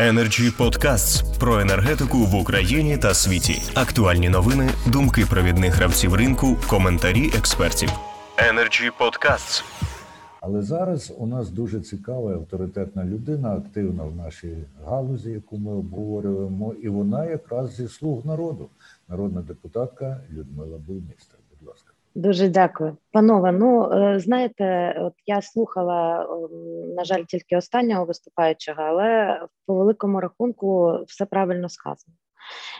Energy Podcasts про енергетику в Україні та світі. Актуальні новини, думки провідних гравців ринку, коментарі експертів. Energy Podcasts. Але зараз у нас дуже цікава авторитетна людина, активна в нашій галузі, яку ми обговорюємо, і вона якраз зі слуг народу, народна депутатка Людмила Буймістер. Дуже дякую, панове. Ну е, знаєте, от я слухала на жаль, тільки останнього виступаючого, але по великому рахунку все правильно сказано.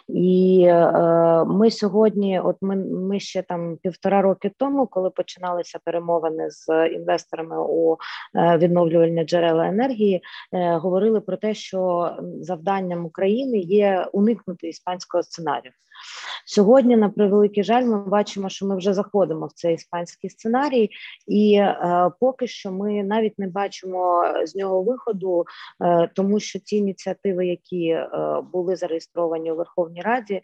І е, ми сьогодні, от ми ми ще там півтора роки тому, коли починалися перемовини з інвесторами у е, відновлювальні джерела енергії, е, говорили про те, що завданням України є уникнути іспанського сценарію. Сьогодні, на превеликий жаль, ми бачимо, що ми вже заходимо в цей іспанський сценарій, і е, поки що ми навіть не бачимо з нього виходу, е, тому що ті ініціативи, які е, були зареєстровані у Верховній Раді, е,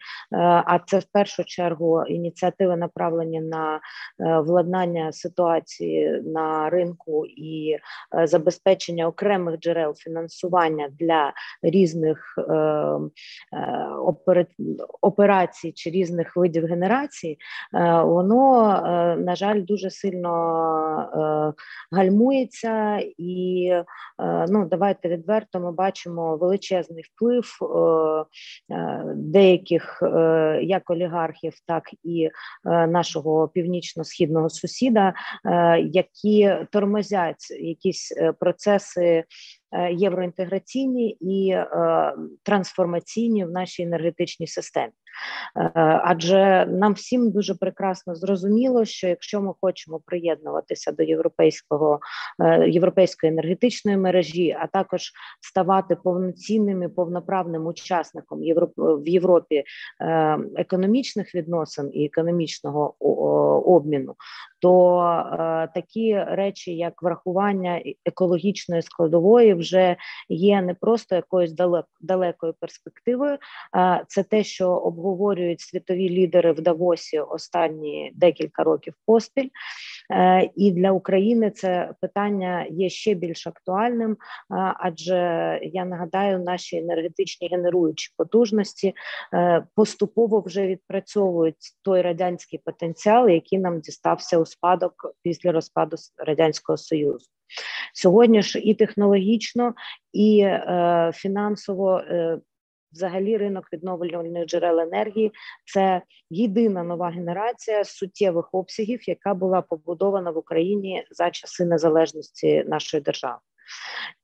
а це в першу чергу ініціативи направлені на е, владнання ситуації на ринку і е, забезпечення окремих джерел фінансування для різних операцій чи різних видів генерації, воно на жаль дуже сильно гальмується, і ну давайте відверто ми бачимо величезний вплив деяких е, як олігархів, так і е, нашого північно-східного сусіда, е, які тормозять якісь процеси Е, євроінтеграційні і е, трансформаційні в нашій енергетичній системі. Е, адже нам всім дуже прекрасно зрозуміло, що якщо ми хочемо приєднуватися до європейського європейської енергетичної мережі, а також ставати повноцінним і повноправним учасником в Європі економічних відносин і економічного обміну, то такі речі, як врахування екологічної складової, вже є не просто якоюсь далекою перспективою, це те, що обговорюють світові лідери в Давосі останні декілька років поспіль. Е, і для України це питання є ще більш актуальним, адже я нагадаю, наші енергетичні генеруючі потужності е, поступово вже відпрацьовують той радянський потенціал, який нам дістався у спадок після розпаду радянського союзу. Сьогодні ж і технологічно, і е, фінансово. Е, Взагалі, ринок відновлювальних джерел енергії це єдина нова генерація суттєвих обсягів, яка була побудована в Україні за часи незалежності нашої держави.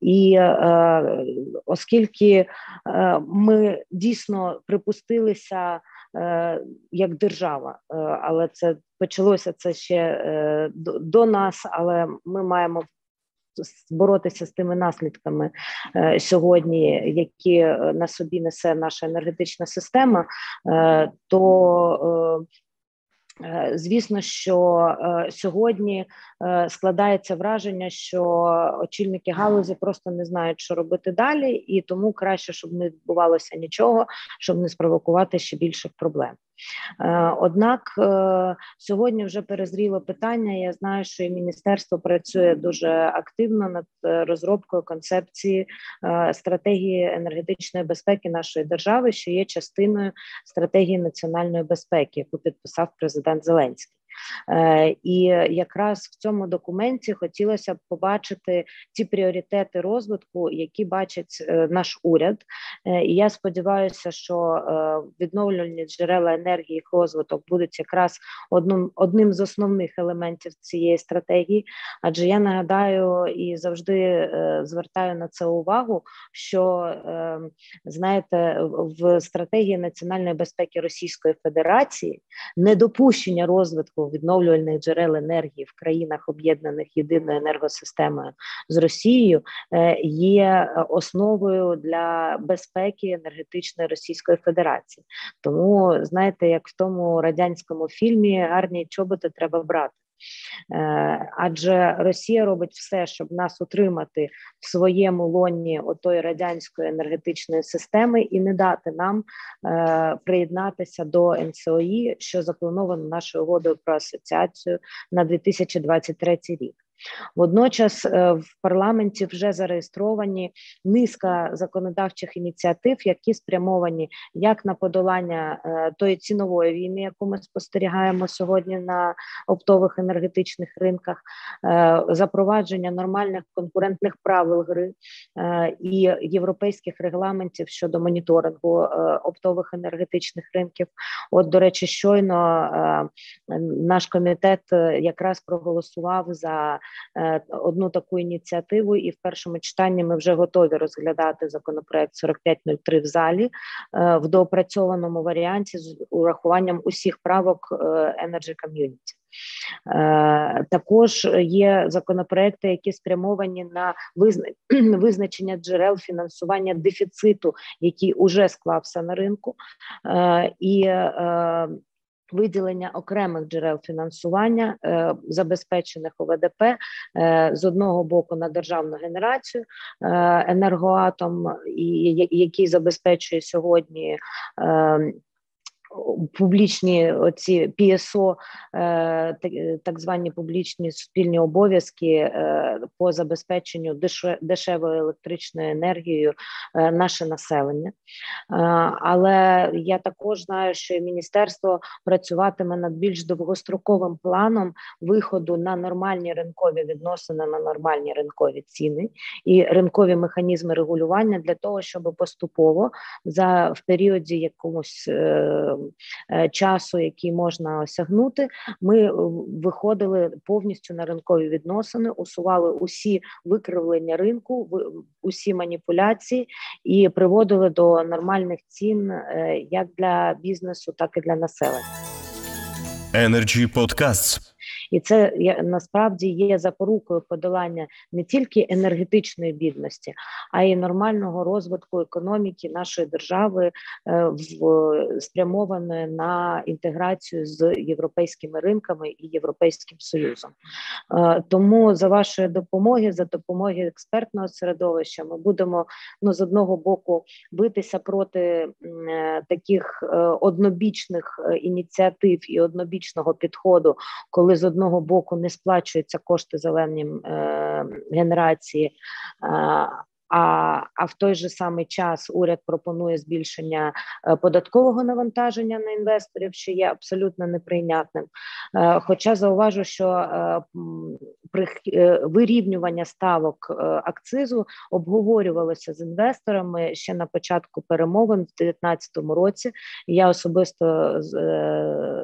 І е, оскільки е, ми дійсно припустилися е, як держава, е, але це почалося це ще е, до, до нас, але ми маємо боротися з тими наслідками е, сьогодні, які е, на собі несе наша енергетична система, е, то Звісно, що сьогодні складається враження, що очільники галузі просто не знають, що робити далі, і тому краще, щоб не відбувалося нічого, щоб не спровокувати ще більших проблем. Е, однак е, сьогодні вже перезріло питання. Я знаю, що і міністерство працює дуже активно над е, розробкою концепції стратегії енергетичної безпеки нашої держави, що є частиною стратегії національної безпеки, яку підписав президент Зеленський. Е, і якраз в цьому документі хотілося б побачити ті пріоритети розвитку, які бачить е, наш уряд. Е, і я сподіваюся, що відновлювальні джерела енергії їх розвиток будуть якраз одним одним з основних елементів цієї стратегії. Адже я нагадаю і завжди звертаю на це увагу, що знаєте, в стратегії національної безпеки Російської Федерації недопущення розвитку відновлювальних джерел енергії в країнах, об'єднаних єдиною енергосистемою з Росією, е, є основою для безпеки енергетичної Російської Федерації. Тому знаєте, як в тому радянському фільмі гарні чоботи треба брати. Е, адже Росія робить все, щоб нас утримати в своєму лоні отої радянської енергетичної системи і не дати нам е, приєднатися до НСОІ, що заплановано нашою угодою про асоціацію на 2023 рік. Водночас е, в парламенті вже зареєстровані низка законодавчих ініціатив, які спрямовані як на подолання е, тої цінової війни, яку ми спостерігаємо сьогодні на оптових енергетичних ринках, е, запровадження нормальних конкурентних правил гри і європейських регламентів щодо моніторингу оптових енергетичних ринків. От, до речі, щойно наш комітет якраз проголосував за одну таку ініціативу, і в першому читанні ми вже готові розглядати законопроект 4503 в залі е, в доопрацьованому варіанті з урахуванням усіх правок е, Energy Community. Також є законопроекти, які спрямовані на визначення джерел фінансування дефіциту, який уже склався на ринку, і виділення окремих джерел фінансування, е, забезпечених ОВДП е, з одного боку на державну генерацію е, енергоатом, і який забезпечує сьогодні. Публічні оці PSO, так звані публічні суспільні обов'язки по забезпеченню дешевою електричною енергією наше населення. Але я також знаю, що міністерство працюватиме над більш довгостроковим планом виходу на нормальні ринкові відносини, на нормальні ринкові ціни і ринкові механізми регулювання для того, щоб поступово за в періоді якомусь е, е, часу, який можна осягнути, ми виходили повністю на ринкові відносини, усували усі викривлення ринку, усі маніпуляції і приводили до нормальних цін е, як для бізнесу, так і для населення. Energy Podcasts і це насправді є запорукою подолання не тільки енергетичної бідності, а й нормального розвитку економіки нашої держави е, в спрямованої на інтеграцію з європейськими ринками і європейським союзом. Е, тому за вашої допомоги, за допомоги експертного середовища, ми будемо ну з одного боку битися проти е, таких однобічних ініціатив і однобічного підходу, коли з одного одного боку не сплачуються кошти зеленим е, генерації, а а в той же самий час уряд пропонує збільшення е, податкового навантаження на інвесторів, що є абсолютно неприйнятним. Е, хоча зауважу, що е, при вирівнювання ставок акцизу обговорювалося з інвесторами ще на початку перемовин в 2019 році. Я особисто з,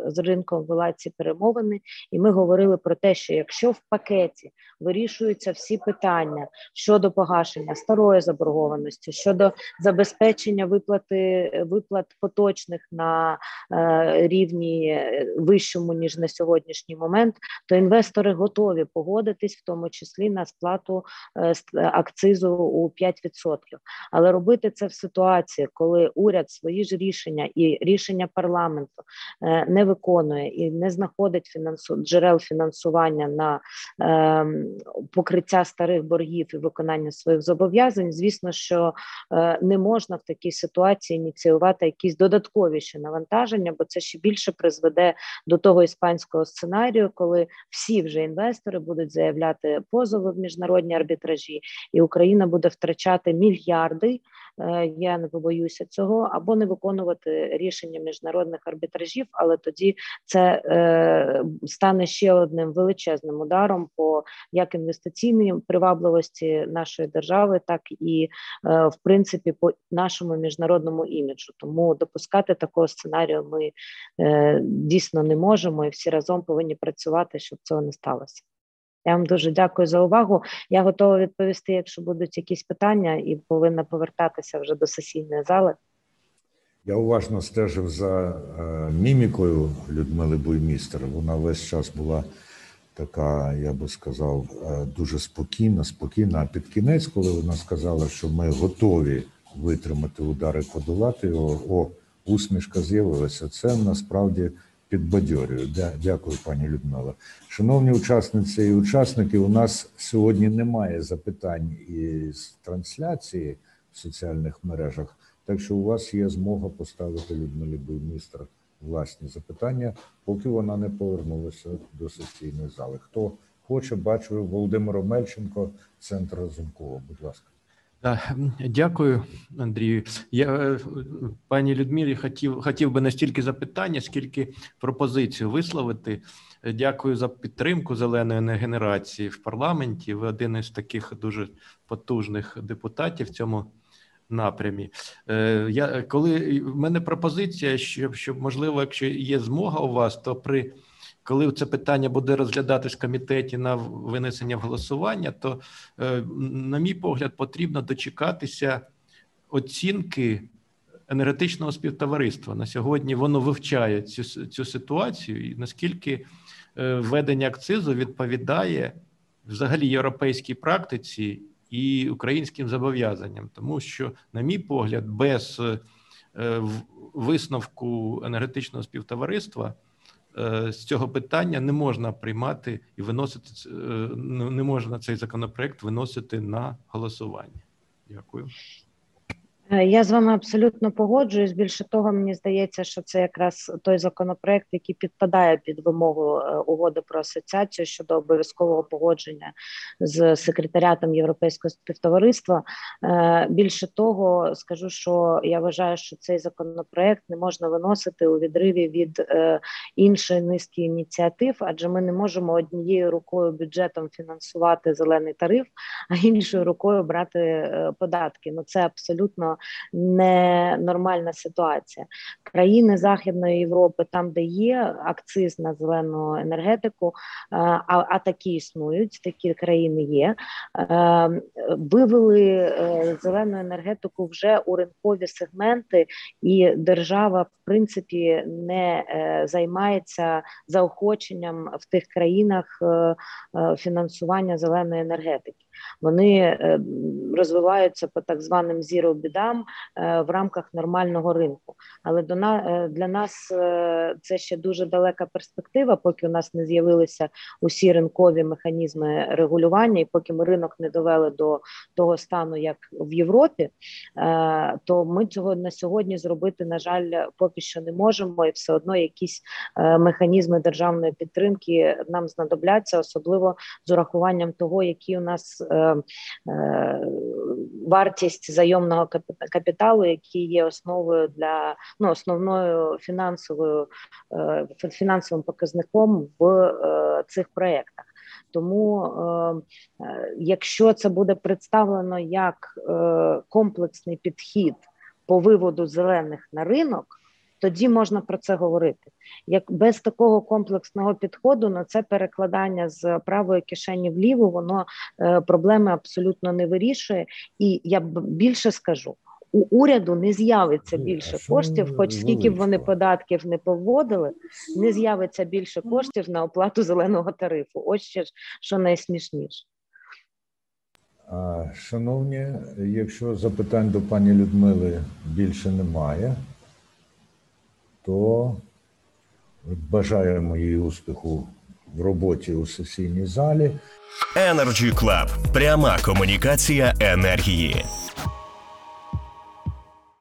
з ринком вела ці перемовини, і ми говорили про те, що якщо в пакеті вирішуються всі питання щодо погашення старої заборгованості, щодо забезпечення виплати виплат поточних на е, рівні е, вищому ніж на сьогоднішній момент, то інвестори готові погодитись, в тому числі на сплату е, акцизу у 5%. Але робити це в ситуації, коли уряд свої ж рішення і рішення парламенту е, не виконує і не знаходить фінансу джерел фінансування на е, покриття старих боргів і виконання своїх зобов'язань, звісно, що е, не можна в такій ситуації ініціювати якісь додаткові ще навантаження, бо це ще більше призведе до того іспанського сценарію, коли всі вже інвестори будуть заявляти позови в міжнародні арбітражі, і Україна буде втрачати мільярди. Е, я не побоюся цього, або не виконувати рішення міжнародних арбітражів, але тоді це е, стане ще одним величезним ударом по як інвестиційній привабливості нашої держави, так і е, в принципі по нашому міжнародному іміджу. Тому допускати такого сценарію ми дійсно не можемо, і всі разом повинні працювати, щоб цього не сталося. Я вам дуже дякую за увагу. Я готова відповісти, якщо будуть якісь питання, і повинна повертатися вже до сесійної зали. Я уважно стежив за е, мімікою Людмили Буймістер. Вона весь час була така, я би сказав, е, дуже спокійна, спокійна. А під кінець, коли вона сказала, що ми готові витримати удари, подолати його, о, усмішка з'явилася. Це насправді підбадьорює. Дякую, пані Людмила. Шановні учасниці і учасники. У нас сьогодні немає запитань із трансляції в соціальних мережах, так що у вас є змога поставити Людмилі Буймістра власні запитання, поки вона не повернулася до сесійної зали. Хто хоче, бачу Володимира Мельченко, центр Разумкова. Будь ласка. Дякую, Андрію. Я е, пані Людмилі хотів хотів би не стільки запитання, скільки пропозицію висловити. Дякую за підтримку зеленої генерації в парламенті. Ви один із таких дуже потужних депутатів в цьому напрямі. Е, Я коли в мене пропозиція, щоб, щоб можливо, якщо є змога у вас, то при коли це питання буде розглядатись в комітеті на винесення в голосування, то, е, на мій погляд, потрібно дочекатися оцінки енергетичного співтовариства. На сьогодні воно вивчає цю, цю ситуацію, і наскільки е, введення акцизу відповідає взагалі європейській практиці і українським зобов'язанням, тому що, на мій погляд, без е, висновку енергетичного співтовариства з цього питання не можна приймати і виносити е, не можна цей законопроект виносити на голосування. Дякую. Е, Я з вами абсолютно погоджуюсь. Більше того, мені здається, що це якраз той законопроект, який підпадає під вимогу е, угоди про асоціацію щодо обов'язкового погодження з секретаріатом Європейського співтовариства. Е, Більше того, скажу, що я вважаю, що цей законопроект не можна виносити у відриві від іншої низки ініціатив, адже ми не можемо однією рукою бюджетом фінансувати зелений тариф, а іншою рукою брати податки. Ну це абсолютно ненормальна ситуація. Країни Західної Європи, там, де є акциз на зелену енергетику, е, а, а такі існують, такі країни є. е, Вивели е, зелену енергетику вже у ринкові сегменти, і держава, в принципі, не займається заохоченням в тих країнах фінансування зеленої енергетики. Вони е, розвиваються по так званим zero бідам е, в рамках нормального ринку. Але до на, е, для нас це ще дуже далека перспектива, поки у нас не з'явилися усі ринкові механізми регулювання, і поки ми ринок не довели до того стану, як в Європі, то ми цього на сьогодні зробити, на жаль, поки що не можемо, і все одно якісь механізми державної підтримки нам знадобляться, особливо з урахуванням того, які у нас вартість зайомного капіталу, який є основою для ну основною фінансовою е, фінансовим показником в е, цих проєктах. Тому, е, е, якщо це буде представлено як е, комплексний підхід по виводу зелених на ринок, тоді можна про це говорити. Як без такого комплексного підходу на це перекладання з правої кишені в ліву, воно е, проблеми абсолютно не вирішує. І я більше скажу. У уряду не з'явиться більше коштів, хоч скільки б вони податків не поводили, не з'явиться більше коштів на оплату зеленого тарифу. Ось ще ж, що найсмішніше. А, Шановні, якщо запитань до пані Людмили більше немає, то бажаємо їй успіху в роботі у сесійній залі. Energy Club. Пряма комунікація енергії.